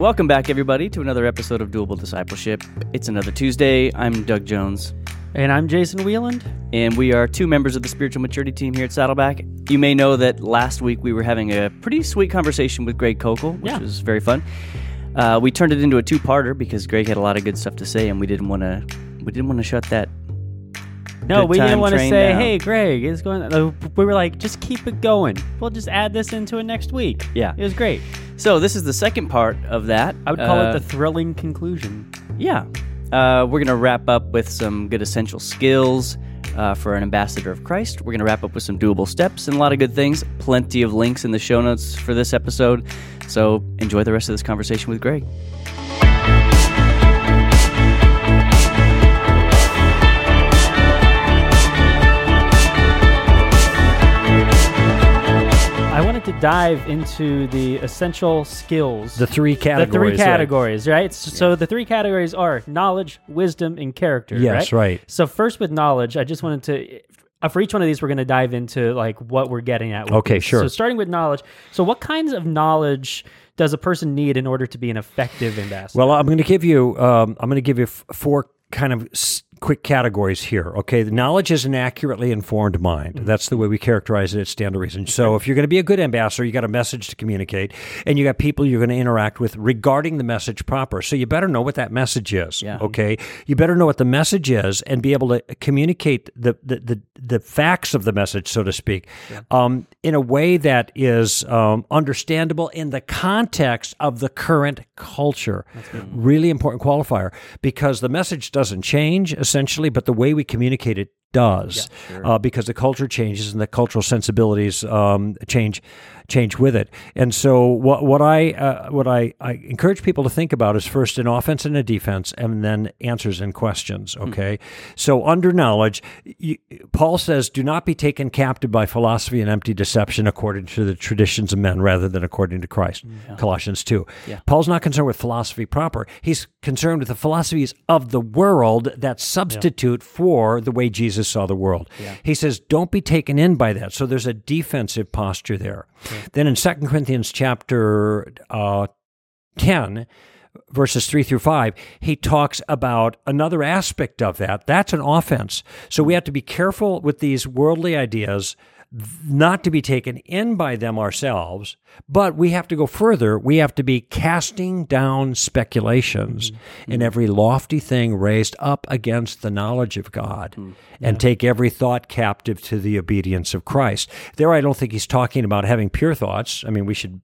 Welcome back, everybody, to another episode of Doable Discipleship. It's another Tuesday. I'm Doug Jones, And I'm Jason Wieland. and we are two members of the spiritual maturity team here at Saddleback. You may know that last week we were having a pretty sweet conversation with Greg Koukl, which Yeah. was very fun. Uh, we turned it into a two-parter because Greg had a lot of good stuff to say, and we didn't want to we didn't want to shut that. No, we didn't want to say. "Hey, Greg, it's going." uh, We were like, "Just keep it going. We'll just add this into it next week." Yeah. it was great. So this is the second part of that. I would call Uh, it the thrilling conclusion. Yeah. Uh, we're going to wrap up with some good essential skills uh, for an ambassador of Christ. We're going to wrap up with some doable steps and a lot of good things. Plenty of links in the show notes for this episode. So enjoy the rest of this conversation with Greg. I wanted to dive into the essential skills. The three categories. the three right? categories, right? So, so the three categories are knowledge, wisdom, and character. Yes, right. So first with knowledge, I just wanted to. Uh, for each one of these, we're going to dive into like what we're getting at. Okay, these. sure. So starting with knowledge. So what kinds of knowledge does a person need in order to be an effective ambassador? Well, I'm going to give you. Um, I'm going to give you f- four kind of s- quick categories here. Okay, the knowledge is an accurately informed mind. Mm-hmm. That's the way we characterize it at Stand to Reason. So, if you're going to be a good ambassador, you got a message to communicate, and you got people you're going to interact with regarding the message proper. So, you better know what that message is. Yeah. Okay, you better know what the message is and be able to communicate the the the, the facts of the message, so to speak, um, in a way that is um, understandable in the context of the current culture. Really important qualifier because the message doesn't change essentially, but the way we communicate it does uh, because the culture changes and the cultural sensibilities um, change change with it. And so what what I uh, what I, I encourage people to think about is first an offense and a defense, and then answers and questions. Okay, so under knowledge, you, Paul says, "Do not be taken captive by philosophy and empty deception, according to the traditions of men, rather than according to Christ." Colossians two. Paul's not concerned with philosophy proper. He's concerned with the philosophies of the world that substitute for the way Jesus saw the world. He says, "Don't be taken in by that." So there's a defensive posture there. Then in 2 Corinthians chapter uh, 10, verses 3 through 5, he talks about another aspect of that. That's an offense. So we have to be careful with these worldly ideas, not to be taken in by them ourselves, but we have to go further. We have to be casting down speculations mm-hmm. and every lofty thing raised up against the knowledge of God mm. and take every thought captive to the obedience of Christ. There, I don't think he's talking about having pure thoughts. I mean, we should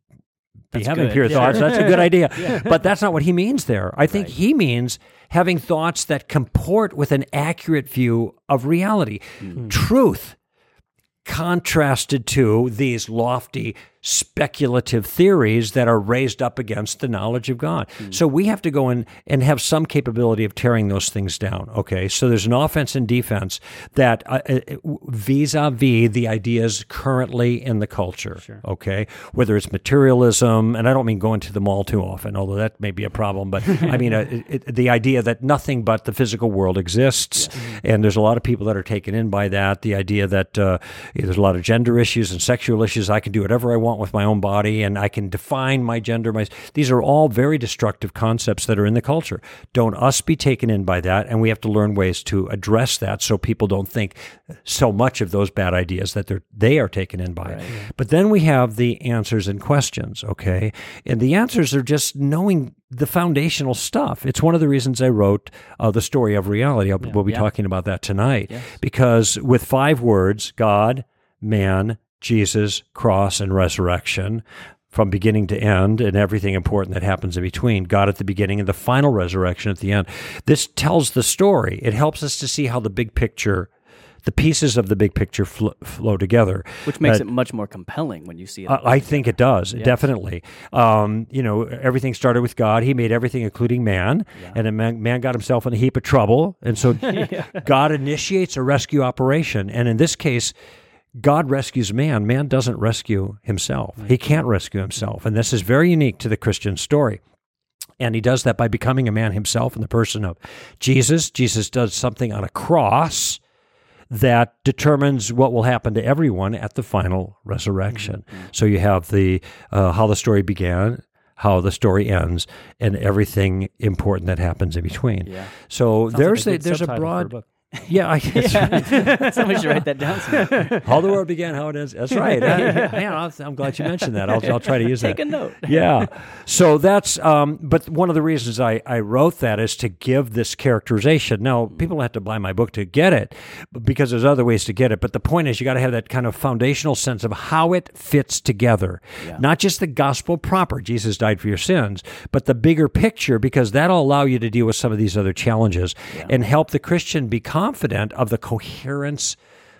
be That's having good. pure Yeah. thoughts. That's a good idea. But that's not what he means there. I think he means having thoughts that comport with an accurate view of reality, mm. truth, contrasted to these lofty speculative theories that are raised up against the knowledge of God. So we have to go in and have some capability of tearing those things down. Okay, so there's an offense and defense that uh, uh, vis-a-vis the ideas currently in the culture. Okay, whether it's materialism, and I don't mean going to the mall too often, although that may be a problem. But I mean uh, it, the idea that nothing but the physical world exists, and there's a lot of people that are taken in by that. The idea that uh, there's a lot of gender issues and sexual issues. I can do whatever I want with my own body, and I can define my gender. My these are all very destructive concepts that are in the culture. Don't us be taken in by that, and we have to learn ways to address that so people don't think so much of those bad ideas that they're they are taken in by. it. But then we have the answers and questions. Okay, and the answers are just knowing the foundational stuff. It's one of the reasons I wrote uh, the story of reality. I'll, we'll be Yeah. talking about that tonight because with five words, God, man, Jesus, cross, and resurrection, from beginning to end, and everything important that happens in between. God at the beginning and the final resurrection at the end. This tells the story. It helps us to see how the big picture, the pieces of the big picture fl- flow together. Which makes Uh, it much more compelling when you see it. I I think it does definitely. Um, you know, everything started with God. He made everything, including man, and then man, man got himself in a heap of trouble, and so God initiates a rescue operation. And in this case, God rescues man. Man doesn't rescue himself. He can't rescue himself, and this is very unique to the Christian story. And he does that by becoming a man himself in the person of Jesus. Jesus does something on a cross that determines what will happen to everyone at the final resurrection. So you have the uh, how the story began, how the story ends and everything important that happens in between. Yeah. So Sounds there's like a, good there's a broad. Yeah, I guess. Somebody should write that down. somewhere. How the world began, how it ends. That's right. Uh, man, I'll- I'm glad you mentioned that. I'll, I'll try to use Take that. a note. yeah. So that's, um, but one of the reasons I, I wrote that is to give this characterization. Now, people have to buy my book to get it because there's other ways to get it. But the point is, you got to have that kind of foundational sense of how it fits together. Not just the gospel proper, Jesus died for your sins, but the bigger picture because that'll allow you to deal with some of these other challenges and help the Christian be confident of the coherence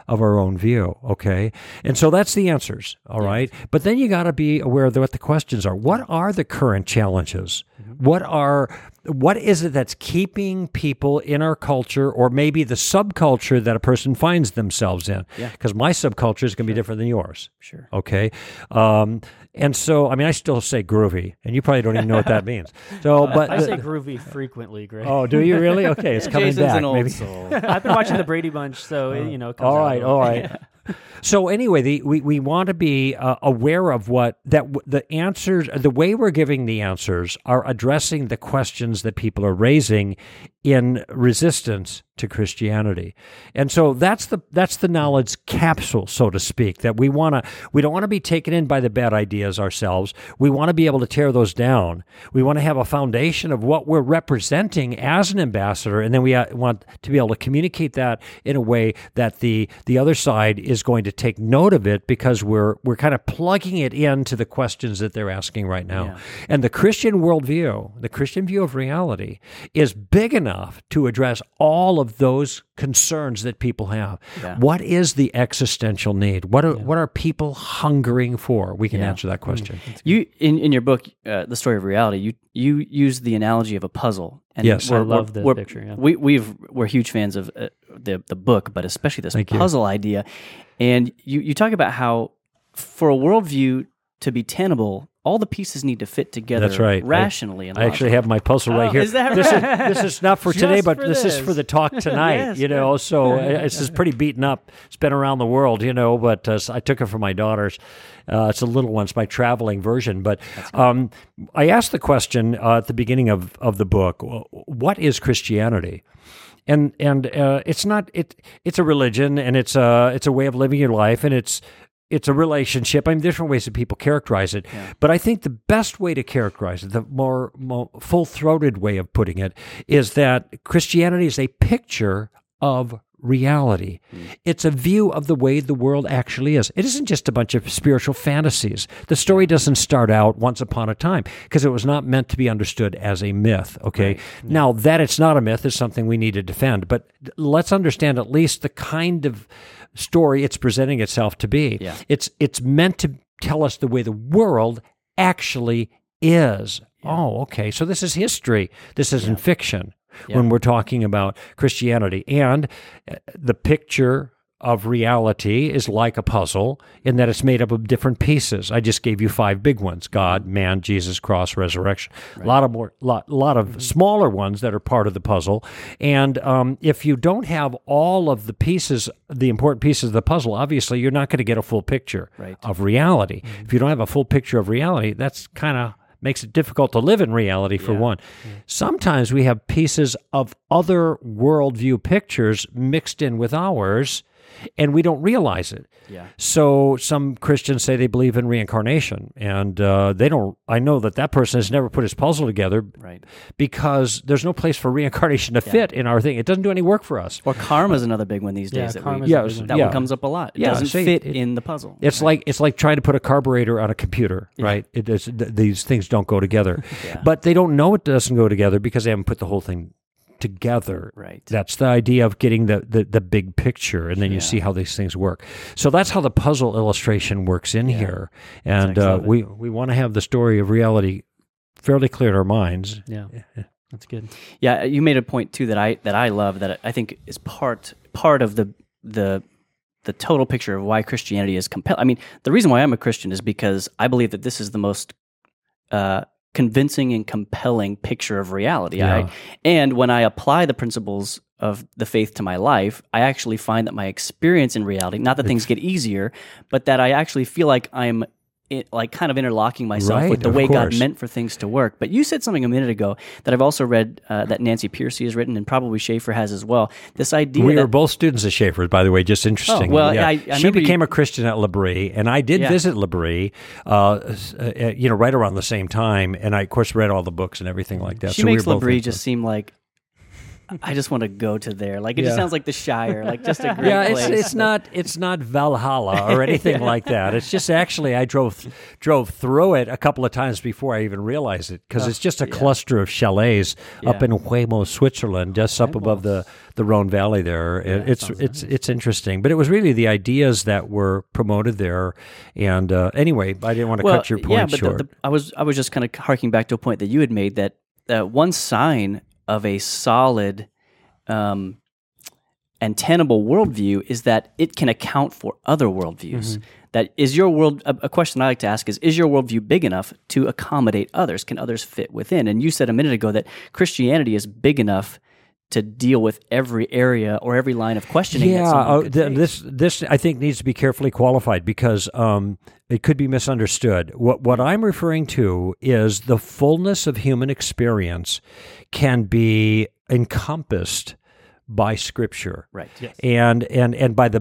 of our own view. Okay. And so that's the answers. All right. But then you got to be aware of what the questions are. What are the current challenges? Mm-hmm. What are, what is it that's keeping people in our culture or maybe the subculture that a person finds themselves in? Yeah. Because my subculture is going to be different than yours. Sure. Okay. Um, and so, I mean, I still say groovy, and you probably don't even know what that means. So, but. I the- say groovy frequently, Greg. oh, do you really? Okay. It's coming Jason's back. an old maybe. soul. I've been watching the Brady Bunch, so it, you know. It comes All out a right, little. all right. So anyway, the, we we want to be uh, aware of what that w- the answers, the way we're giving the answers, are addressing the questions that people are raising in resistance to Christianity, and so that's the that's the knowledge capsule, so to speak. That we want to we don't want to be taken in by the bad ideas ourselves. We want to be able to tear those down. We want to have a foundation of what we're representing as an ambassador, and then we uh, want to be able to communicate that in a way that the the other side is going to take note of it because we're we're kind of plugging it into the questions that they're asking right now. Yeah. And the Christian worldview, the Christian view of reality, is big enough to address all of those concerns that people have. Yeah. What is the existential need? What are what are people hungering for? We can Yeah. answer that question. You in, in your book, uh, the story of reality, you you use the analogy of a puzzle. And Yes. I love the picture, yeah. We we've we're huge fans of uh, the the book, but especially this Thank you. puzzle idea. And you you talk about how for a worldview to be tenable, all the pieces need to fit together. That's right. I- Rationally, and I actually have my puzzle right Oh, here. is that this, right? is, this is not for Just today, but for this, is for the talk tonight. Yes, you know, so uh, this is pretty beaten up. It's been around the world, you know, but uh, I took it for my daughters. Uh, it's a little one. It's my traveling version. But um, I asked the question uh, at the beginning of, of the book: What is Christianity? and and uh, it's not it it's a religion and it's a it's a way of living your life and it's it's a relationship. I mean, different ways that people characterize it, but I think the best way to characterize it, the more, more full throated way of putting it, is that Christianity is a picture of reality. Mm. It's a view of the way the world actually is. It isn't just a bunch of spiritual fantasies. The story doesn't start out once upon a time because it was not meant to be understood as a myth. Okay. Now, that it's not a myth is something we need to defend, but let's understand at least the kind of story it's presenting itself to be. Yeah. It's it's meant to tell us the way the world actually is. Oh, okay. So this is history. This isn't fiction when we're talking about Christianity. And uh, the picture of reality is like a puzzle in that it's made up of different pieces. I just gave you five big ones: God, man, Jesus, cross, resurrection. A lot of more, lot, lot of mm-hmm. smaller ones that are part of the puzzle. And um, if you don't have all of the pieces, the important pieces of the puzzle, obviously you're not going to get a full picture Right. of reality. Mm-hmm. If you don't have a full picture of reality, that's kind of makes it difficult to live in reality for Yeah. one. Mm-hmm. Sometimes we have pieces of other worldview pictures mixed in with ours and we don't realize it. Yeah. So some Christians say they believe in reincarnation, and uh, they don't. I know that that person has never put his puzzle together Right. because there's no place for reincarnation to fit in our thing. It doesn't do any work for us. Or karma is another big one these Yeah, days. that we, a big one. that yeah. one comes up a lot. It Yeah, doesn't see, fit it- in the puzzle. It's like it's like trying to put a carburetor on a computer, right? It is, th- these things don't go together, Yeah. but they don't know it doesn't go together because they haven't put the whole thing together. Right. That's the idea of getting the, the, the big picture, and then you Yeah. see how these things work. So that's how the puzzle illustration works in here, and uh, we we want to have the story of reality fairly clear in our minds. Yeah, that's good. Yeah, you made a point too that I that I love that I think is part part of the the the total picture of why Christianity is compelling. I mean, the reason why I'm a Christian is because I believe that this is the most uh, convincing and compelling picture of reality. Yeah. I, and when I apply the principles of the faith to my life, I actually find that my experience in reality, not that things get easier, but that I actually feel like I'm it, like kind of interlocking myself Right, with the way God meant for things to work. But you said something a minute ago that I've also read uh, that Nancy Pearcey has written and probably Schaeffer has as well. This idea We that were both students of Schaeffer's, by the way. Just interesting. Oh, well, I- I she remember you- became a Christian at L'Abri, and I did Yeah. visit L'Abri, uh, uh, you know, right around the same time. And I, of course, read all the books and everything like that. she so we makes both L'Abri just seem like I just want to go to there. Like it just sounds like the Shire, like just a great yeah, it's place. it's not it's not Valhalla or anything like that. It's just actually I drove drove through it a couple of times before I even realized it because it's just a cluster of chalets up in Huémoz, Switzerland, just up above the the Rhone Valley there. It- it's it's it's interesting, but it was really the ideas that were promoted there. And uh, anyway, I didn't want to cut your point yeah, but the- The, I was I was just kind of harking back to a point that you had made that uh, one sign of a solid um, and tenable worldview is that it can account for other worldviews. Mm-hmm. That is your world. A, a question I like to ask is: Is your worldview big enough to accommodate others? Can others fit within? And you said a minute ago that Christianity is big enough to deal with every area or every line of questioning. Yeah, uh, th- this this I think needs to be carefully qualified because um, it could be misunderstood. What what I'm referring to is the fullness of human experience can be encompassed by Scripture. right. yes. And and and by the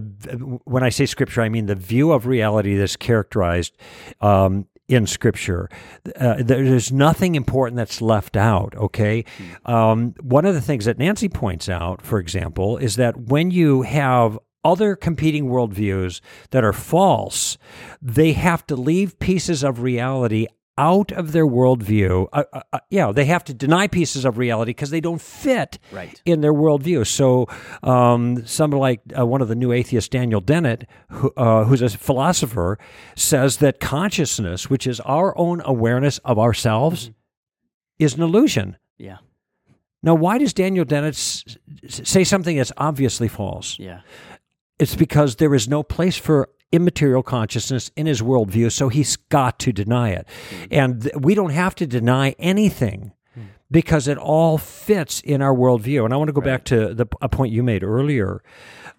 when I say scripture, I mean the view of reality that's characterized um, in scripture. Uh, there's nothing important that's left out. Okay, um, one of the things that Nancy points out, for example, is that when you have other competing worldviews that are false, they have to leave pieces of reality out of their worldview. Uh, uh, uh, yeah, they have to deny pieces of reality because they don't fit Right. in their worldview. So, um, somebody like uh, one of the new atheists, Daniel Dennett, who, uh, who's a philosopher, says that consciousness, which is our own awareness of ourselves, is an illusion. Yeah. Now, why does Daniel Dennett s- say something that's obviously false? Yeah. It's because there is no place for immaterial consciousness in his worldview, so he's got to deny it. Hmm. And th- we don't have to deny anything hmm. because it all fits in our worldview. And I want to go back to the, a point you made earlier,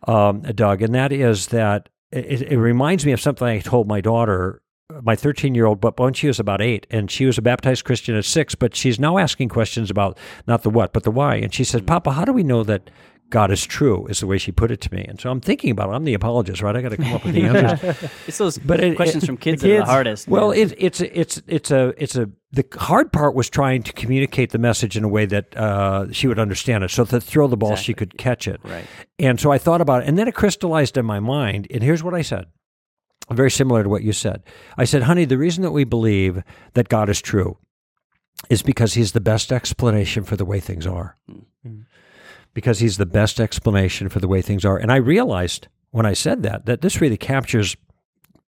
um, Doug, and that is that it, it reminds me of something I told my daughter. My 13 year old, but when she was about eight, and she was a baptized Christian at six, but she's now asking questions about not the what, but the why. And she said, hmm. Papa, how do we know that God is true? Is the way she put it to me. And so I'm thinking about it. I'm the apologist, right? I got to come up with the answers. It's those But it- questions it- from kids, the that are the hardest. Well, man. it, it's it's it's a it's a the hard part was trying to communicate the message in a way that uh, she would understand it. So to throw the ball, she could catch it. Right. And so I thought about it, and then it crystallized in my mind. And here's what I said, very similar to what you said. I said, "Honey, the reason that we believe that God is true is because He's the best explanation for the way things are. Because He's the best explanation for the way things are." And I realized when I said that that this really captures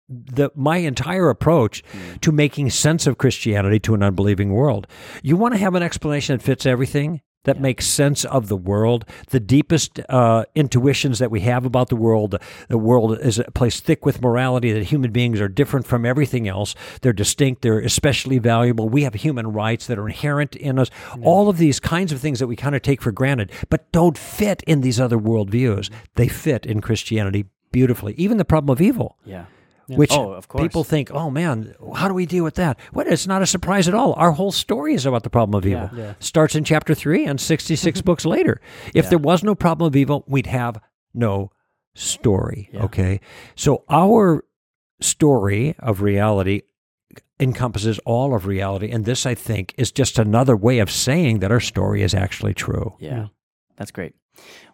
the my entire approach mm. to making sense of Christianity to an unbelieving world. You want to have an explanation that fits everything, that makes sense of the world, the deepest uh, intuitions that we have about the world. The world is a place thick with morality that human beings are different from everything else. They're distinct. They're especially valuable. We have human rights that are inherent in us. All of these kinds of things that we kind of take for granted, but don't fit in these other worldviews. They fit in Christianity beautifully. Even the problem of evil yeah. Which Oh, of course. people think, oh man, how do we deal with that? Well, it's not a surprise at all. Our whole story is about the problem of evil. Yeah. Starts in chapter three and 66 books later. If there was no problem of evil, we'd have no story. Okay. So our story of reality encompasses all of reality. And this, I think, is just another way of saying that our story is actually true. Yeah. That's great.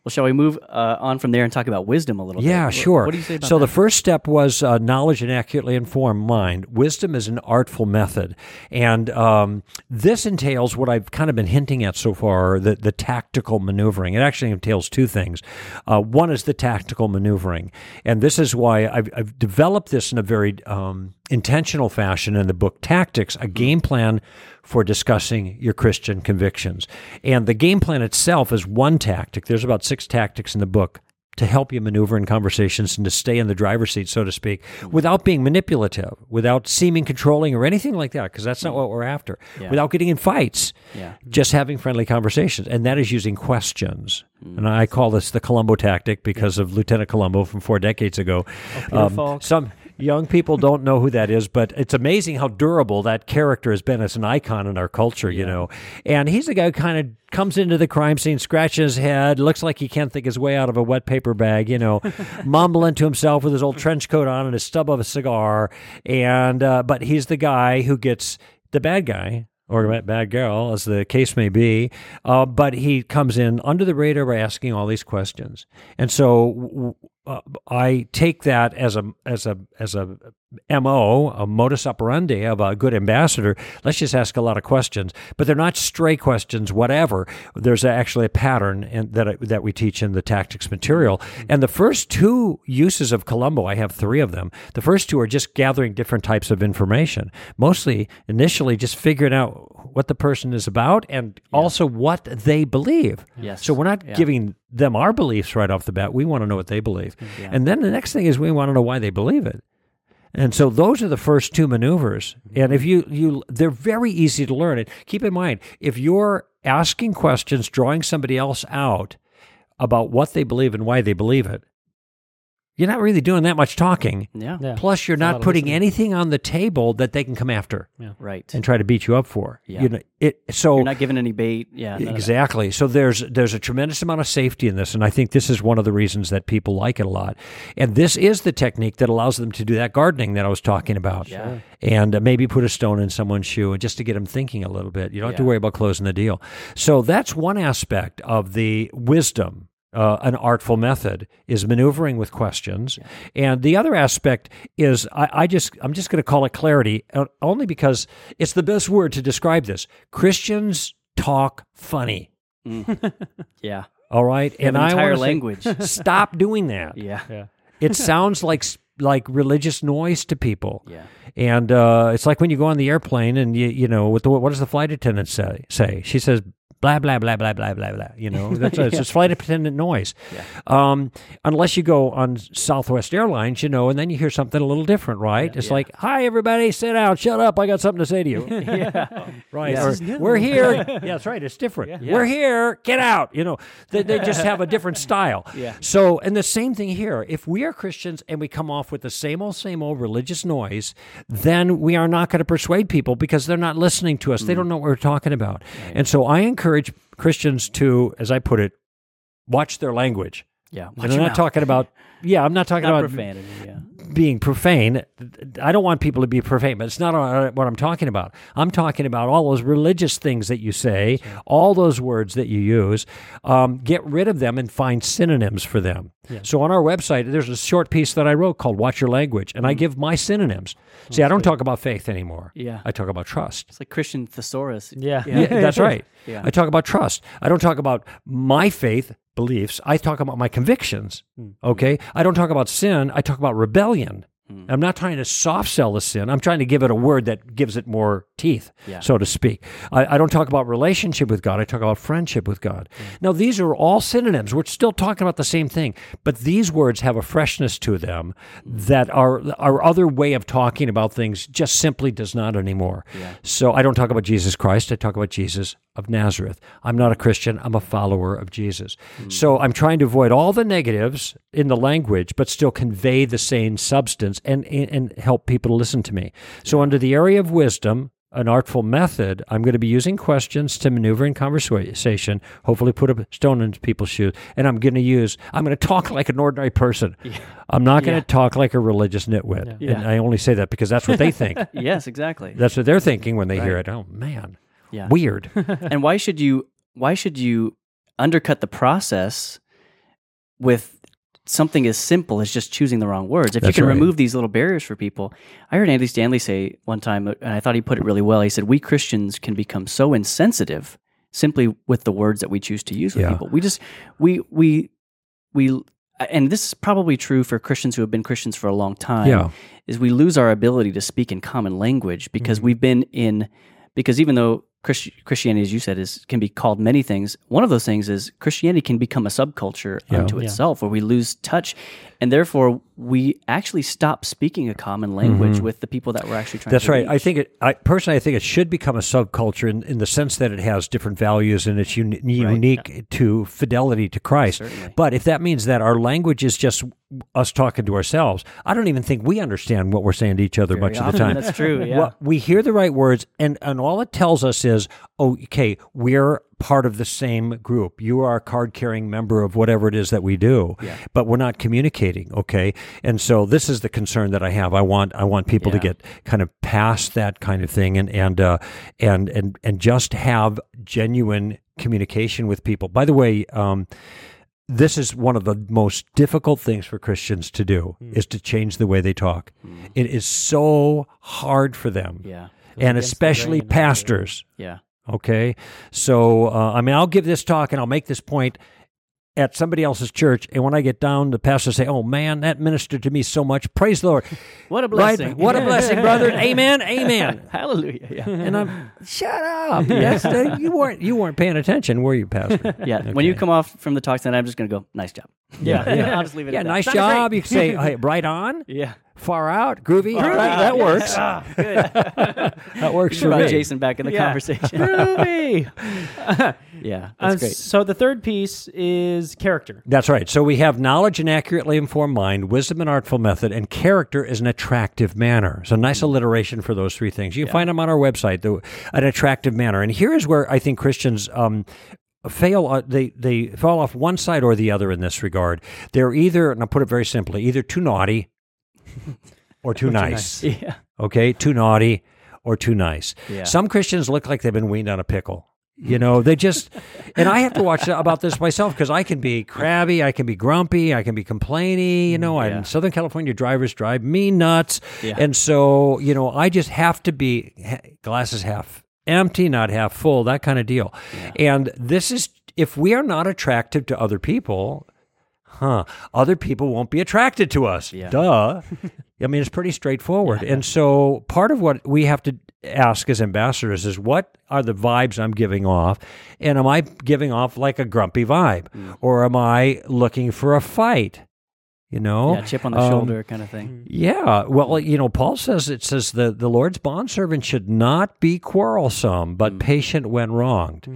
Well, shall we move uh, on from there and talk about wisdom a little bit? Yeah, sure. What do you say about so that? the first step was uh, knowledge and accurately informed mind. Wisdom is an artful method, and um, this entails what I've kind of been hinting at so far: the the tactical maneuvering. It actually entails two things. Uh, one is the tactical maneuvering, and this is why I've, I've developed this in a very um, intentional fashion in the book Tactics, a game plan for discussing your Christian convictions. And the game plan itself is one tactic. There's about six tactics in the book to help you maneuver in conversations and to stay in the driver's seat, so to speak, without being manipulative, without seeming controlling or anything like that, because that's not what we're after. Without getting in fights, Yeah. just having friendly conversations. And that is using questions. Mm. And I call this the Columbo tactic because of Lieutenant Columbo from four decades ago. Oh, Peter Falk. Um, some, young people don't know who that is, but it's amazing how durable that character has been as an icon in our culture, you know. And he's the guy who kind of comes into the crime scene, scratches his head, looks like he can't think his way out of a wet paper bag, you know, mumbling to himself with his old trench coat on and his stub of a cigar. And, uh, but he's the guy who gets the bad guy or bad girl, as the case may be. Uh, but he comes in under the radar by asking all these questions, and so uh, I take that as a as a as a mo a modus operandi of a good ambassador. Let's just ask a lot of questions, but they're not stray questions. Whatever. There's actually a pattern and that uh, that we teach in the tactics material. And the first two uses of Columbo, I have three of them. The first two are just gathering different types of information. Mostly, initially, just figuring out what the person is about and also what they believe. Yes. So we're not Yeah. giving them our beliefs right off the bat. We want to know what they believe. Yeah. And then the next thing is we want to know why they believe it. And so those are the first two maneuvers. And if you you they're very easy to learn. And keep in mind, if you're asking questions, drawing somebody else out about what they believe and why they believe it, you're not really doing that much talking. Yeah. Yeah. Plus, you're It's not putting anything on the table that they can come after Yeah. Right. and try to beat you up for. Yeah. You know, it so You're not giving any bait. Yeah. none of that. Exactly. So there's there's a tremendous amount of safety in this, and I think this is one of the reasons that people like it a lot. And this is the technique that allows them to do that gardening that I was talking about, Yeah. and uh, maybe put a stone in someone's shoe, and just to get them thinking a little bit. You don't have to worry about closing the deal. So that's one aspect of the wisdom. Uh, an artful method is maneuvering with questions, and the other aspect is I, I just I'm just going to call it clarity, uh, only because it's the best word to describe this. Christians talk funny. Yeah. All right, and an I entire wanna say, language. stop doing that. yeah. Yeah. It sounds like like religious noise to people. Yeah. And uh, it's like when you go on the airplane and you you know what the, what does the flight attendant say? Say she says blah blah blah blah blah blah blah. You know that's it's just flight attendant noise. Yeah. Um, unless you go on Southwest Airlines, you know, and then you hear something a little different, right? It's Yeah. like, "Hi, everybody, sit down, shut up, I got something to say to you." yeah. Right. Yeah. Or, we're here. yeah, that's right. It's different. Yeah. We're here. Get out. You know, they, they just have a different style. Yeah. So, and the same thing here. If we are Christians and we come off with the same old, same old religious noise, then we are not going to persuade people because they're not listening to us. Mm. They don't know what we're talking about. And so I encourage Christians to, as I put it, watch their language. Yeah. and I'm not talking about, yeah, I'm not talking not about profanity. Yeah. Being profane. I don't want people to be profane, but it's not what I'm talking about. I'm talking about all those religious things that you say, all those words that you use. Um, get rid of them and find synonyms for them. So on our website, there's a short piece that I wrote called "Watch Your Language," and I give my synonyms. See, I don't talk about faith anymore. Yeah. I talk about trust. It's like Christian thesaurus. Yeah. Yeah, that's right. Yeah. I talk about trust. I don't talk about my faith beliefs. I talk about my convictions. Okay. I don't talk about sin. I talk about rebellion. Italian Mm. I'm not trying to soft sell the sin. I'm trying to give it a word that gives it more teeth, Yeah. so to speak. I, I don't talk about relationship with God. I talk about friendship with God. Mm. Now, these are all synonyms. We're still talking about the same thing, but these words have a freshness to them mm. that our our other way of talking about things just simply does not anymore. Yeah. So I don't talk about Jesus Christ. I talk about Jesus of Nazareth. I'm not a Christian. I'm a follower of Jesus. So I'm trying to avoid all the negatives in the language, but still convey the same substance and, and, help people to listen to me. So under the area of wisdom, an artful method, I'm going to be using questions to maneuver in conversation, hopefully put a stone in people's shoes. And I'm going to use, I'm going to talk like an ordinary person. I'm not going to talk like a religious nitwit. Yeah. And I only say that because that's what they think. yes, exactly. That's what they're thinking when they hear it. Oh, man. Yeah. Weird. and why should you why should you undercut the process with something as simple as just choosing the wrong words if That's you can right. remove these little barriers for people i heard andy stanley say one time and i thought he put it really well he said we christians can become so insensitive simply with the words that we choose to use with Yeah. people we just we we we and this is probably true for christians who have been christians for a long time Yeah. is we lose our ability to speak in common language because Mm-hmm. we've been in because even though Christ- Christianity, as you said, is can be called many things. One of those things is Christianity can become a subculture unto itself, where we lose touch, and therefore we actually stop speaking a common language with the people that we're actually trying. Mm-hmm. That's to right. I think it. I personally, I think it should become a subculture in, in the sense that it has different values and it's uni- unique to fidelity to Christ. Certainly. But if that means that our language is just us talking to ourselves, I don't even think we understand what we're saying to each other much of the time. that's true, yeah. Well, we hear the right words, and and all it tells us is, oh, okay, we're part of the same group. You are a card carrying member of whatever it is that we do, but we're not communicating. Okay, and so this is the concern that I have. I want I want people to get kind of past that kind of thing and and uh, and and and just have genuine communication with people. By the way. Um, this is one of the most difficult things for Christians to do is to change the way they talk. It is so hard for them. yeah, And especially pastors. yeah, Okay. So, uh, I mean, I'll give this talk and I'll make this point at somebody else's church. And when I get down, the pastor say, Oh man, that ministered to me so much. Praise the Lord. what a blessing! Right? What a blessing, brother. Amen. Amen. Hallelujah! Yeah, And I'm shut up. Yes, you weren't you weren't paying attention, were you, Pastor? yeah. When you come off from the talk tonight, I'm just going to go. Nice job. Yeah, yeah. I'll just leave it. Yeah, nice job. You can say hey, right on, Yeah, far out, groovy. That, that works. Ah, good. That works for me. Jason back in the Yeah. conversation. Groovy. yeah, Uh, that's great. So the third piece is character. That's right. So we have knowledge and accurately informed mind, wisdom and artful method, and character is an attractive manner. So nice alliteration for those three things. You can find them on our website, the, an attractive manner. And here is where I think Christians um, fail. Uh, they they fall off one side or the other in this regard. They're either, and I'll put it very simply, either too naughty or too nice. Yeah, Okay, too naughty or too nice. Yeah. Some Christians look like they've been weaned on a pickle. You know, they just, and I have to watch about this myself because I can be crabby, I can be grumpy, I can be complainy. You know, mm, Yeah. and Southern California drivers drive me nuts. Yeah. And so, you know, I just have to be glasses half empty, not half full, that kind of deal. And this is, if we are not attractive to other people, huh, other people won't be attracted to us. Yeah. Duh. I mean, it's pretty straightforward. And so part of what we have to ask as ambassadors is what are the vibes I'm giving off? And am I giving off like a grumpy vibe? Mm. Or am I looking for a fight? You know? yeah, chip on the Um, shoulder kind of thing. yeah, well, you know, Paul says it says the, the Lord's bondservant should not be quarrelsome, but patient when wronged.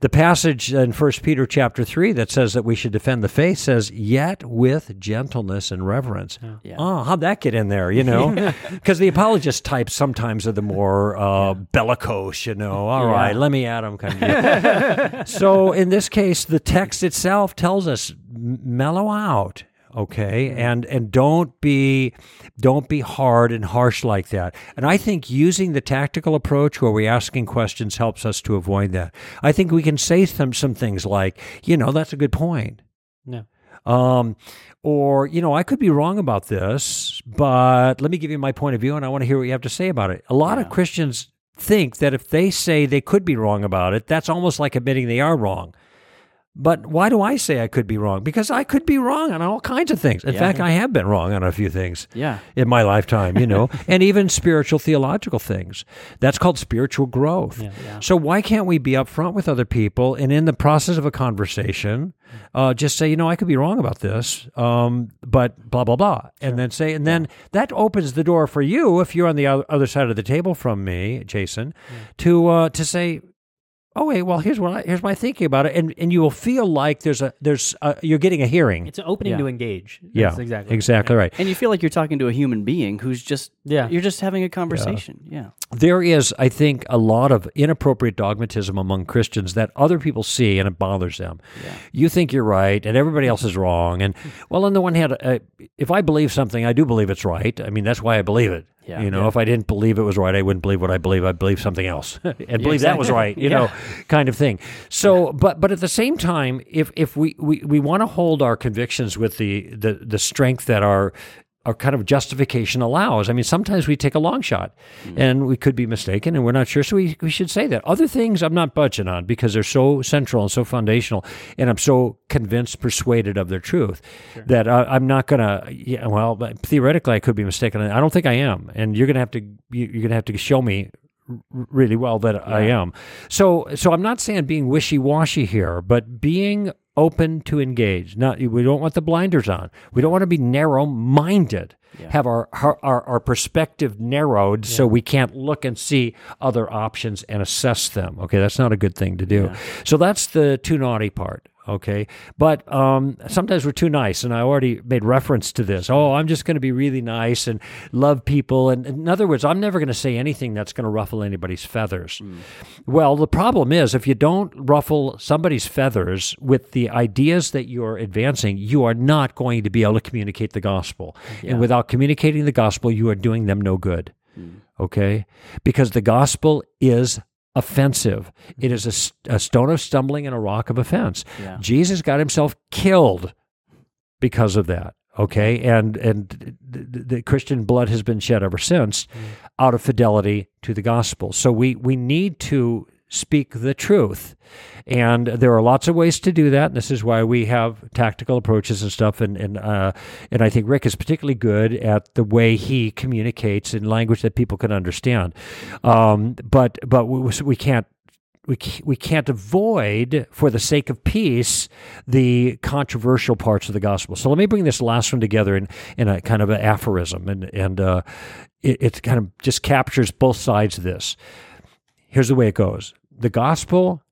The passage in First Peter chapter three that says that we should defend the faith says, "Yet with gentleness and reverence." Yeah. Oh, how'd that get in there? You know, because the apologist types sometimes are the more uh, bellicose. You know, all Yeah. right, let me at them kind of. so in this case, the text itself tells us mellow out okay and and don't be don't be hard and harsh like that and i think using the tactical approach where we're asking questions helps us to avoid that i think we can say some some things like you know that's a good point No. um, or you know, I could be wrong about this, but let me give you my point of view, and I want to hear what you have to say about it. A lot of Christians think that if they say they could be wrong about it, that's almost like admitting they are wrong. But why do I say I could be wrong? Because I could be wrong on all kinds of things. In Yeah. fact, I have been wrong on a few things Yeah, in my lifetime, you know, and even spiritual theological things. That's called spiritual growth. Yeah, yeah. So why can't we be upfront with other people and in the process of a conversation, uh, just say, you know, I could be wrong about this, um, but blah blah blah, and then say, and then that opens the door for you if you're on the other side of the table from me, Jason, to uh, to say. Oh wait, well here's what I, here's my thinking about it, and and you will feel like there's a there's a, you're getting a hearing. It's an opening Yeah. to engage. yeah, exactly. exactly right. and you feel like you're talking to a human being who's just Yeah. You're just having a conversation. Yeah, there is, I think, a lot of inappropriate dogmatism among Christians that other people see and it bothers them. Yeah. You think you're right and everybody else is wrong. And, well, on the one hand, uh, if I believe something, I do believe it's right. I mean, that's why I believe it. Yeah. you know, if I didn't believe it was right, I wouldn't believe what I believe. I'd believe something else and believe that was right, you know, kind of thing. So, but but at the same time, if if we we, we want to hold our convictions with the, the the strength that our our kind of justification allows. I mean, sometimes we take a long shot mm. and we could be mistaken and we're not sure. So we, we should say that. Other things I'm not budging on because they're so central and so foundational. And I'm so convinced, persuaded of their truth that I, I'm not going to, yeah, well, theoretically, I could be mistaken. I don't think I am. And you're going to have to, you- you're going to have to show me really well that I am. So so I'm not saying being wishy washy here, but being open to engage. Not we don't want the blinders on. We don't want to be narrow minded. Have our, our our our perspective narrowed so we can't look and see other options and assess them. Okay, that's not a good thing to do. So that's the too naughty part. Okay, but um, sometimes we're too nice, and I already made reference to this. Oh, I'm just going to be really nice and love people, and in other words, I'm never going to say anything that's going to ruffle anybody's feathers. Well, the problem is if you don't ruffle somebody's feathers with the ideas that you're advancing, you are not going to be able to communicate the gospel, and without communicating the gospel, you are doing them no good. Okay, because the gospel is offensive. It is a stone of stumbling and a rock of offense. Yeah. Jesus got himself killed because of that. Okay, and and the, the Christian blood has been shed ever since, mm. out of fidelity to the gospel. So we we need to speak the truth, and there are lots of ways to do that. And this is why we have tactical approaches and stuff. And and uh, and I think Rick is particularly good at the way he communicates in language that people can understand. Um, but but we, we can't we we can't avoid, for the sake of peace, the controversial parts of the gospel. So let me bring this last one together in, in a kind of an aphorism, and and uh, it, it kind of just captures both sides of this. Here's the way it goes: the gospel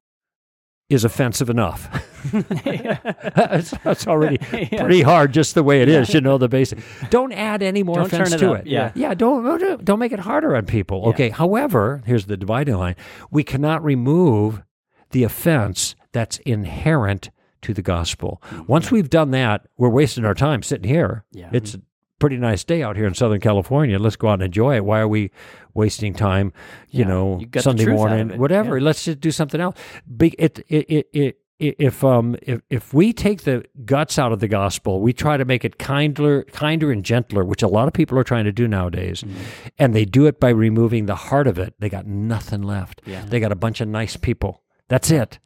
is offensive enough. it's, it's already pretty hard, just the way it is. You know the basic. Don't add any more Don't offense it to up, it. yeah. yeah. Don't don't- make it harder on people. Okay. However, here's the dividing line: we cannot remove the offense that's inherent to the gospel. Mm-hmm. Once we've done that, we're wasting our time sitting here. Yeah. It's a pretty nice day out here in Southern California. Let's go out and enjoy it. Why are we wasting time? You Yeah. know, You Sunday truth out of morning, whatever. Yeah. Let's just do something else. Big. It. It. It. it if um if, if we take the guts out of the gospel, we try to make it kinder kinder and gentler, which a lot of people are trying to do nowadays, Mm-hmm. and they do it by removing the heart of it. They got nothing left. Yeah. They got a bunch of nice people. That's it.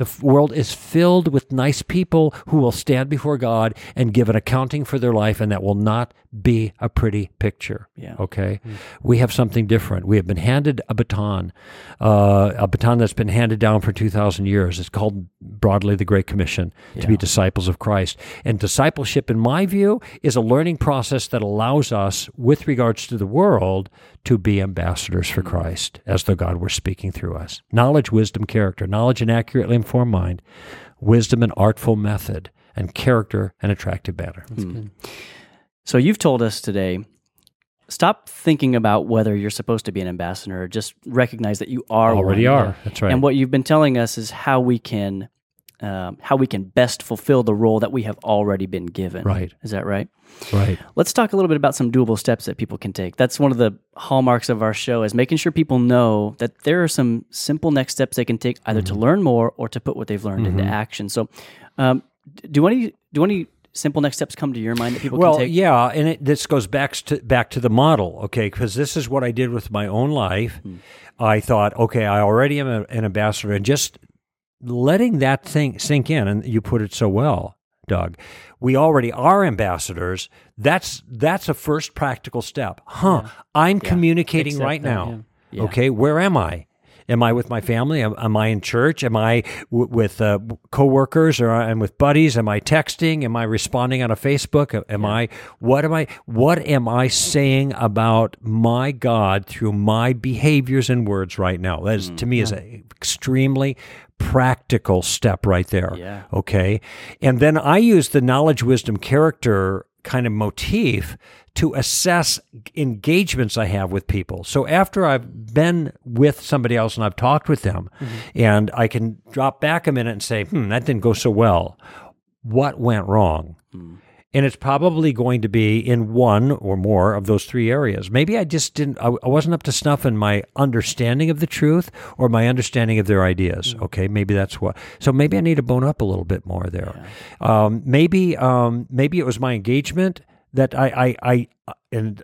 The world is filled with nice people who will stand before God and give an accounting for their life, and that will not be a pretty picture. Yeah. Okay. Hmm. We have something different. We have been handed a baton, uh, a baton that's been handed down for 2,000 years. It's called broadly the Great Commission to be disciples of Christ. And discipleship, in my view, is a learning process that allows us, with regards to the world, to be ambassadors for hmm. Christ as though God were speaking through us. Knowledge, wisdom, character. Knowledge, and accurately informed mind. Wisdom, and artful method. And character, and attractive manner. So you've told us today stop thinking about whether you're supposed to be an ambassador, just recognize that you are Already one. are. That's right. And what you've been telling us is how we can um, how we can best fulfill the role that we have already been given. Right. Is that right? right. Let's talk a little bit about some doable steps that people can take. That's one of the hallmarks of our show is making sure people know that there are some simple next steps they can take either Mm-hmm. to learn more or to put what they've learned into action. So, um, do any do any simple next steps come to your mind that people well, can take? yeah, and it, this goes back to back to the model, okay? Because this is what I did with my own life. Hmm. I thought, okay, I already am a, an ambassador, and just letting that thing sink in, and you put it so well, Doug. We already are ambassadors. That's that's a first practical step, huh? I'm communicating Accept right that, now. Yeah. Okay, where am I? Am I with my family? Am, am I in church? Am I w- with uh, coworkers or I'm with buddies? Am I texting? Am I responding on a Facebook? Am I what am I what am I saying about my God through my behaviors and words right now? That is to me is an extremely practical step right there. Yeah. Okay. And then I use the knowledge, wisdom, character kind of motif to assess engagements I have with people. So after I've been with somebody else and I've talked with them, and I can drop back a minute and say, hmm, that didn't go so well. What went wrong? And it's probably going to be in one or more of those three areas. Maybe I just didn't, I, wasn't up to snuff in my understanding of the truth or my understanding of their ideas. Okay. Maybe that's what, so maybe I need to bone up a little bit more there. Um, maybe, um, maybe it was my engagement that I, I, I, and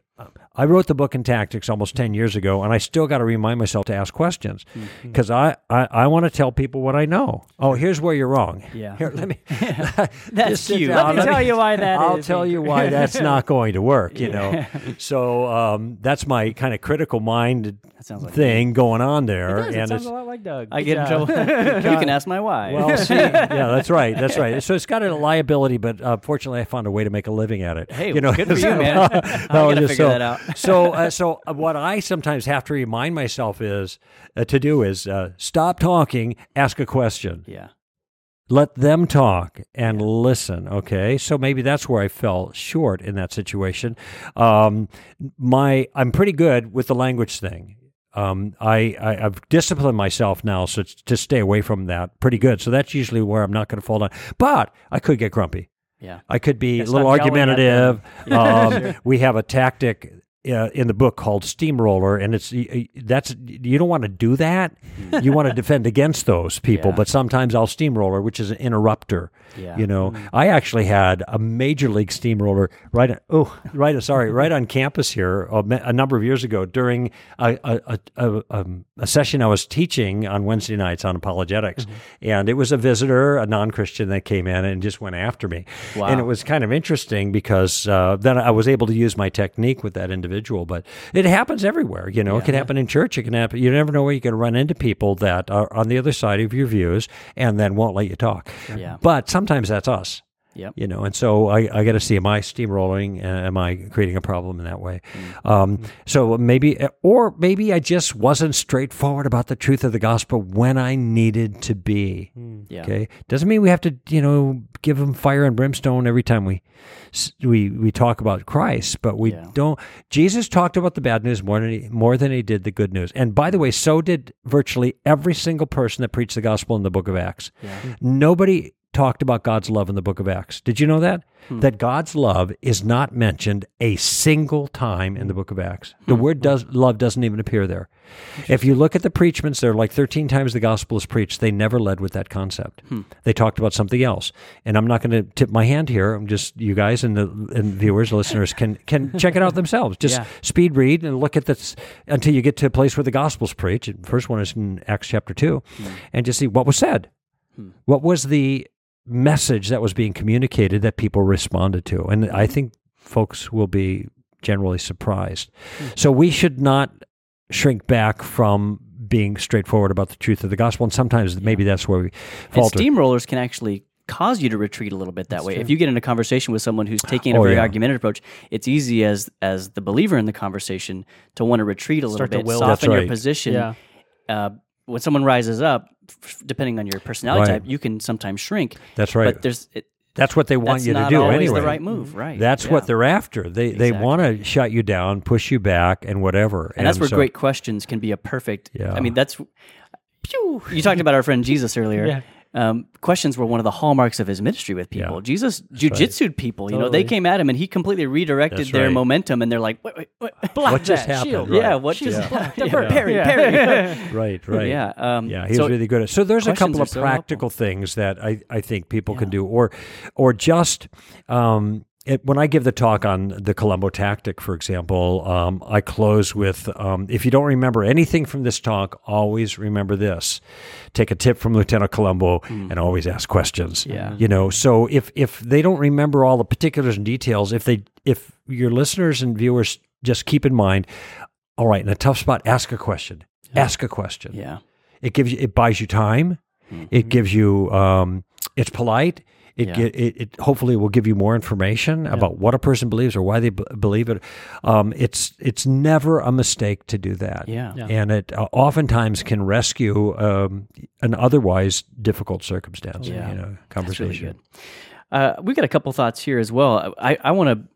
I wrote the book in tactics almost 10 years ago, and I still got to remind myself to ask questions Mm-hmm. because I, I, I want to tell people what I know. Oh, here's where you're wrong. Yeah. Here, let me. That's just sit cute. down, Let me tell you why that I'll is. tell you why that's not going to work, you know. So um, that's my kind of critical mind like thing going on It there. does. It and sounds it's, a lot like Doug. I Good get in trouble. you can ask my why. well, see, yeah, that's right. That's right. So it's got a liability, but uh, fortunately, I found a way to make a living at it. Hey, you know, good for you, so- man. I No, gotta just figure so, that out. So, uh, so uh, what I sometimes have to remind myself is uh, to do is uh, stop talking, ask a question, yeah. let them talk, and listen. Okay, so maybe that's where I fell short in that situation. Um, my, I'm pretty good with the language thing. Um, I, I I've disciplined myself now so it's to stay away from that pretty good. So that's usually where I'm not going to fall down. But I could get grumpy. Yeah. I could be Yeah, a little stop yelling at them. argumentative. um, We have a tactic uh, in the book called steamroller, and it's that's you don't want to do that. you want to defend against those people, Yeah. but sometimes I'll steamroller, which is an interrupter. Yeah. You know, I actually had a major league steamroller right. Oh, right. Sorry, right on campus here a, a number of years ago during a a, a, a, um, a session I was teaching on Wednesday nights on apologetics, and it was a visitor, a non Christian, that came in and just went after me. Wow. And it was kind of interesting because uh, then I was able to use my technique with that individual. But it happens everywhere. You know, it can happen in church. It can happen. You never know where you can run into people that are on the other side of your views and then won't let you talk. Yeah. But sometimes that's us. Yep. You know, and so I, I got to see am I steamrolling? Uh, am I creating a problem in that way? Mm-hmm. Um, so maybe, or maybe I just wasn't straightforward about the truth of the gospel when I needed to be. Yeah. Okay, doesn't mean we have to, you know, give them fire and brimstone every time we we we talk about Christ, but we Yeah. don't. Jesus talked about the bad news more than he, more than he did the good news. And by the way, so did virtually every single person that preached the gospel in the Book of Acts. Nobody talked about God's love in the Book of Acts. Did you know that? Hmm. That God's love is not mentioned a single time in the Book of Acts. The hmm. word does love doesn't even appear there. If you look at the preachments, there are like 13 times the gospel is preached. They never led with that concept. Hmm. They talked about something else. And I'm not going to tip my hand here. I'm just you guys and the and viewers, listeners can can check it out themselves. Just Yeah. speed read and look at this until you get to a place where the gospel's preached. The first one is in Acts chapter 2. And just see what was said. What was the message that was being communicated that people responded to? And I think folks will be generally surprised. So we should not shrink back from being straightforward about the truth of the gospel. And sometimes maybe that's where we And falter. steamrollers can actually cause you to retreat a little bit that way. If you get in a conversation with someone who's taking a Oh, very yeah. argumentative approach, it's easy as as the believer in the conversation to want to retreat a little Start to bit, soften That's your position. Yeah. Uh, when someone rises up, f- depending on your personality Right. type, you can sometimes shrink. That's right. But there's it, That's what they want that's you to do always anyway. the right move, right? That's Yeah. what they're after. They they want to shut you down, push you back, and whatever. and that's where so- great questions can be a perfect. Yeah. I mean, that's. Pew! You talked about our friend Jesus earlier. Yeah. Um, questions were one of the hallmarks of his ministry with people. Yeah. Jesus jujitsu'd people. You know, they came at him and he completely redirected That's their right. momentum, and they're like, "Wait, wait, wait. Block What just that, happened? shield. Right. yeah, what Shield, just block, yeah, parry, Yeah. parry." Right, right. yeah, um, Yeah, he so- was really good at. So there's a couple of so practical things that I, I think people can do, or or just um, it, when I give the talk on the Columbo tactic, for example, um, I close with um, if you don't remember anything from this talk, always remember this: take a tip from Lieutenant Columbo and always ask questions. Yeah. you know. So if if they don't remember all the particulars and details, if they if your listeners and viewers just keep in mind, all right, in a tough spot, ask a question. Ask a question. Yeah, It gives you, it buys you time. It gives you, um, it's polite. It, Yeah. get, it it hopefully will give you more information about what a person believes or why they b- believe it. Um, it's it's never a mistake to do that. Yeah. Yeah. and it uh, oftentimes can rescue um, an otherwise difficult circumstance. Yeah. you know, that's conversation. really good. Uh, we got a couple thoughts here as well. I I want to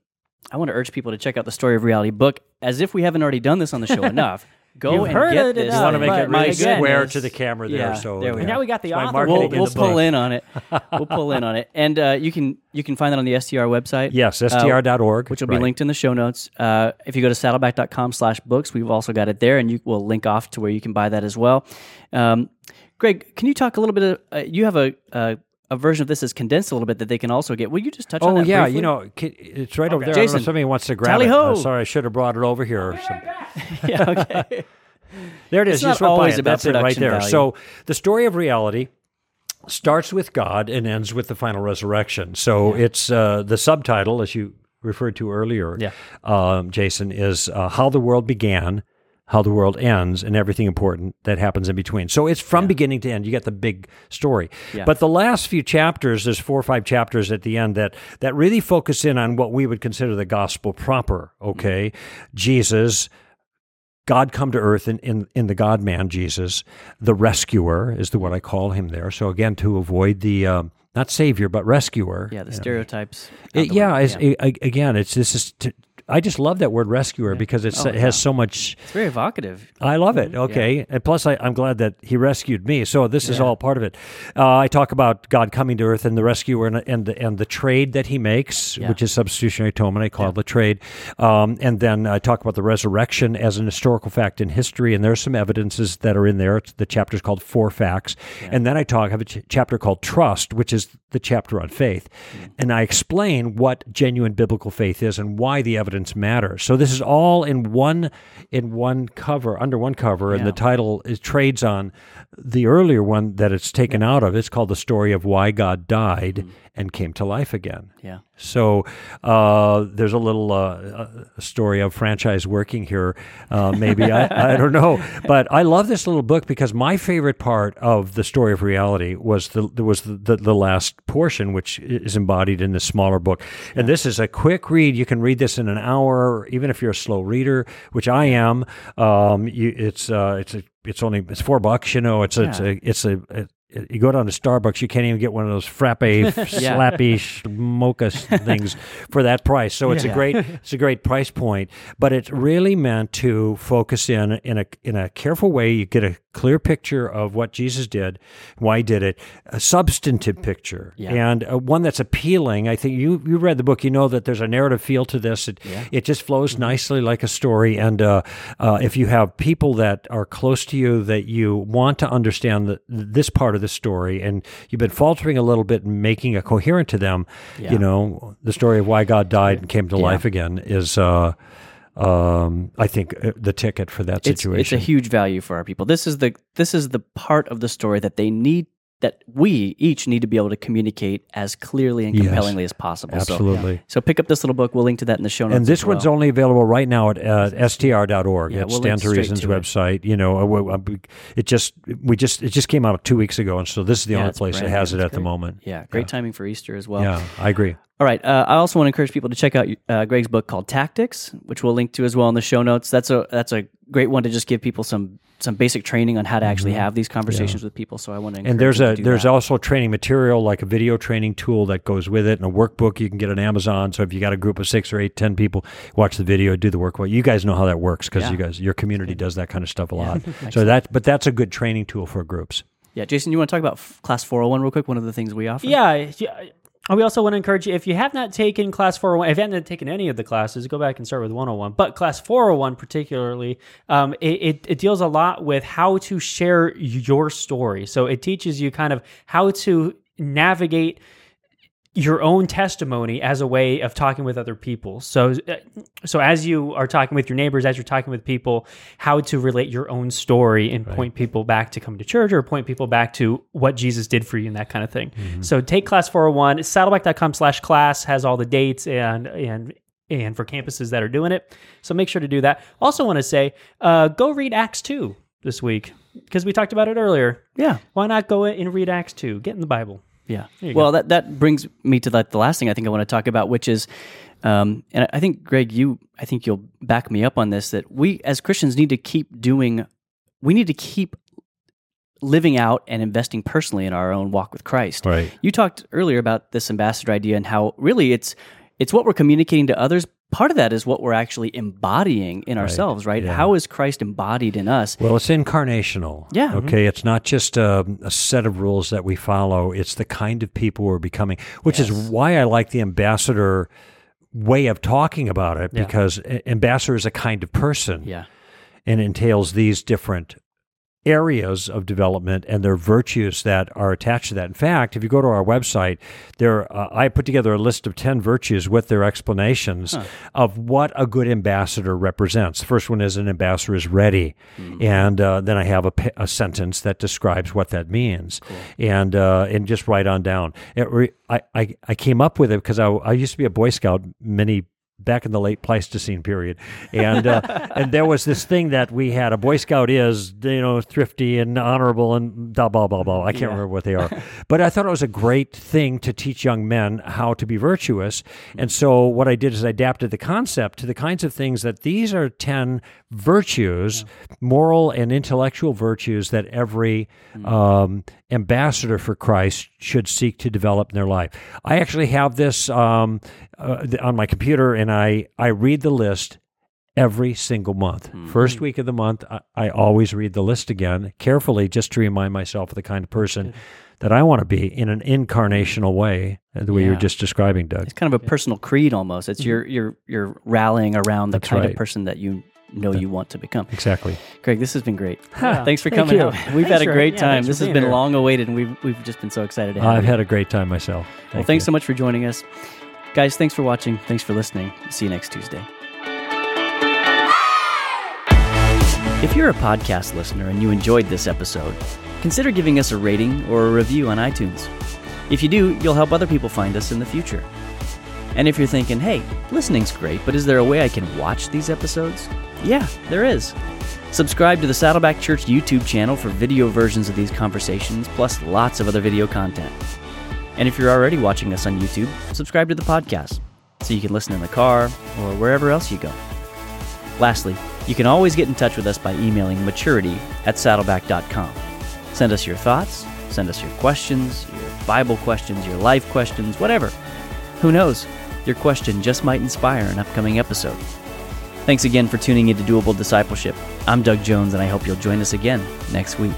I want to urge people to check out the Story of Reality book, as if we haven't already done this on the show enough. Go You've and heard get this. You wanna make it really square to the camera there, Yeah, so, there we and now we got the author. We'll, we'll the pull book. in on it. We'll pull in on it, and uh, you can you can find that on the STR website. Yes, str.org, which will be right. linked in the show notes. Uh, if you go to saddleback.com/books, we've also got it there, and you will link off to where you can buy that as well. Um, Greg, can you talk a little bit? Of, uh, you have a, a version of this is condensed a little bit that they can also get. Will you just touch on Oh that? yeah, briefly? you know, it's right over there. I Jason, don't know if somebody wants to grab tally it. ho! Uh, sorry, I should have brought it over here. Or something. yeah, okay. There it is. It's not just went by always it. about That's it right production there. value. So the story of reality starts with God and ends with the final resurrection. So it's uh, the subtitle, as you referred to earlier, Yeah. um, Jason, is uh, how the world began. How the world ends and everything important that happens in between. So it's from beginning to end. You get the big story. Yeah. But the last few chapters, there's four or five chapters at the end that that really focus in on what we would consider the gospel proper. Okay, Jesus, God come to earth in, in, in the God man Jesus, the rescuer is the what I call him there. So again, to avoid the um, not savior but rescuer. Yeah, the stereotypes. It- the yeah, a- a- again, it's this is. T- I just love that word rescuer because it's, Oh, it yeah. has so much. It's very evocative. I love it. Okay, and plus I, I'm glad that he rescued me. So this is all part of it. Uh, I talk about God coming to earth and the rescuer and and the, and the trade that he makes, Yeah. which is substitutionary atonement. I call it the trade. Um, and then I talk about the resurrection as an historical fact in history. And there's some evidences that are in there. It's, the chapter's called Four Facts. And then I talk have a ch- chapter called Trust, which is the chapter on faith, Mm. and I explain what genuine biblical faith is and why the evidence matters. So this is all in one in one cover, under one cover, and the title is trades on the earlier one that it's taken out of. It's called the story of why God died Mm-hmm. And came to life again. Yeah. So uh, there's a little uh, story of franchise working here. Uh, maybe I, I don't know, but I love this little book because my favorite part of the story of reality was the was the, the, the last portion, which is embodied in the smaller book. And this is a quick read. You can read this in an hour, even if you're a slow reader, which I am. Um, you, it's uh, it's a, it's only it's four bucks. You know, it's a, it's a it's a you go down to Starbucks, you can't even get one of those frappe, slappy mocha things for that price. So it's a great, it's a great price point. But it's really meant to focus in in a in a careful way. You get a clear picture of what Jesus did, why he did it, a substantive picture, Yeah. and uh, one that's appealing. I think you you read the book, you know that there's a narrative feel to this. It it just flows nicely like a story. And uh, uh, if you have people that are close to you that you want to understand the, this part of the story, and you've been faltering a little bit and making it coherent to them, Yeah. you know, the story of why God died and came to Yeah. life again is. Um, I think uh, the ticket for that It's, situation. it's a huge value for our people. This is the this is the part of the story that they need that we each need to be able to communicate as clearly and Yes. compellingly as possible. Absolutely. So, pick up this little book. We'll link to that in the show notes. And this one's only available right now at uh, str.org. Yeah, it's we'll Stand to Reason's to it. website. You know, uh, uh, it just we just it just came out two weeks ago, and so this is the Yeah, only place that has it at the moment. yeah, great timing for Easter as well. Yeah, I agree. All right. Uh, I also want to encourage people to check out uh, Greg's book called Tactics, which we'll link to as well in the show notes. That's a that's a great one to just give people some some basic training on how to actually have these conversations with people. So I want to encourage Mm-hmm. And there's you a to do there's that. also training material like a video training tool that goes with it, and a workbook you can get on Amazon. So if you got a group of six or eight, ten people, watch the video, do the work. Well, you guys know how that works because Yeah. you guys your community does that kind of stuff a lot. so that but that's a good training tool for groups. yeah. Jason, you want to talk about f- Class 401 real quick? One of the things we offer. Yeah, yeah. We also want to encourage you if you have not taken class 401, if you haven't taken any of the classes, go back and start with 101. But class 401 particularly, um, it, it, it deals a lot with how to share your story. So it teaches you kind of how to navigate your own testimony as a way of talking with other people. So, uh, so as you are talking with your neighbors, as you're talking with people, how to relate your own story and point people back to come to church or point people back to what Jesus did for you and that kind of thing. So take class 401, saddleback.com slash class has all the dates and, and, and for campuses that are doing it. So make sure to do that. Also want to say, uh, go read Acts 2 this week because we talked about it earlier. Yeah. Why not go in and read Acts 2? Get in the Bible. Yeah. Well, that that brings me to like the last thing I think I want to talk about, which is, um, and I think Greg, you, I think you'll back me up on this that we as Christians need to keep doing, we need to keep living out and investing personally in our own walk with Christ. Right. You talked earlier about this ambassador idea and how really it's it's what we're communicating to others. Part of that is what we're actually embodying in ourselves, right? Yeah. How is Christ embodied in us? Well, it's incarnational. Yeah. Mm-hmm. Okay. It's not just a, a set of rules that we follow. It's the kind of people we're becoming, which is why I like the ambassador way of talking about it Yeah. because ambassador is a kind of person Yeah. and entails these different areas of development and their virtues that are attached to that. In fact, if you go to our website, there uh, I put together a list of 10 virtues with their explanations huh. of what a good ambassador represents. The first one is an ambassador is ready. Mm-hmm. And uh, then I have a, a, sentence that describes what that means. Cool. And uh, and just write on down. Re- I, I, I came up with it because I, I used to be a Boy Scout many back in the late Pleistocene period, and uh, and there was this thing that we had. A Boy Scout is you know thrifty and honorable and blah blah blah blah. I can't yeah. remember what they are, but I thought it was a great thing to teach young men how to be virtuous. And so what I did is I adapted the concept to the kinds of things that these are ten virtues, yeah. moral and intellectual virtues that every mm. um, ambassador for Christ should seek to develop in their life. I actually have this um, uh, on my computer, and I I read the list every single month. Mm-hmm. First week of the month, I, I, always read the list again carefully, just to remind myself of the kind of person. That I want to be in an incarnational way, uh, the way yeah. you were just describing, Doug. It's kind of a personal creed almost. It's mm-hmm. you're you're you're rallying around the That's kind right. of person that you know you want to become. Exactly. Greg, this has been great. Yeah. Thanks for coming out. We've thanks had a great for, time. Yeah, this has been here. long awaited, and we've, we've just been so excited to have I've you. had a great time myself. Thank well, thanks you. so much for joining us. Guys, thanks for watching. Thanks for listening. See you next Tuesday. If you're a podcast listener and you enjoyed this episode, consider giving us a rating or a review on iTunes. If you do, you'll help other people find us in the future. And if you're thinking, hey, listening's great, but is there a way I can watch these episodes? Yeah, there is. Subscribe to the Saddleback Church YouTube channel for video versions of these conversations, plus lots of other video content. And if you're already watching us on YouTube, subscribe to the podcast so you can listen in the car or wherever else you go. Lastly, you can always get in touch with us by emailing maturity at saddleback.com. Send us your thoughts, send us your questions, your Bible questions, your life questions, whatever. Who knows? Your question just might inspire an upcoming episode. Thanks again for tuning into Doable Discipleship. I'm Doug Jones, and I hope you'll join us again next week.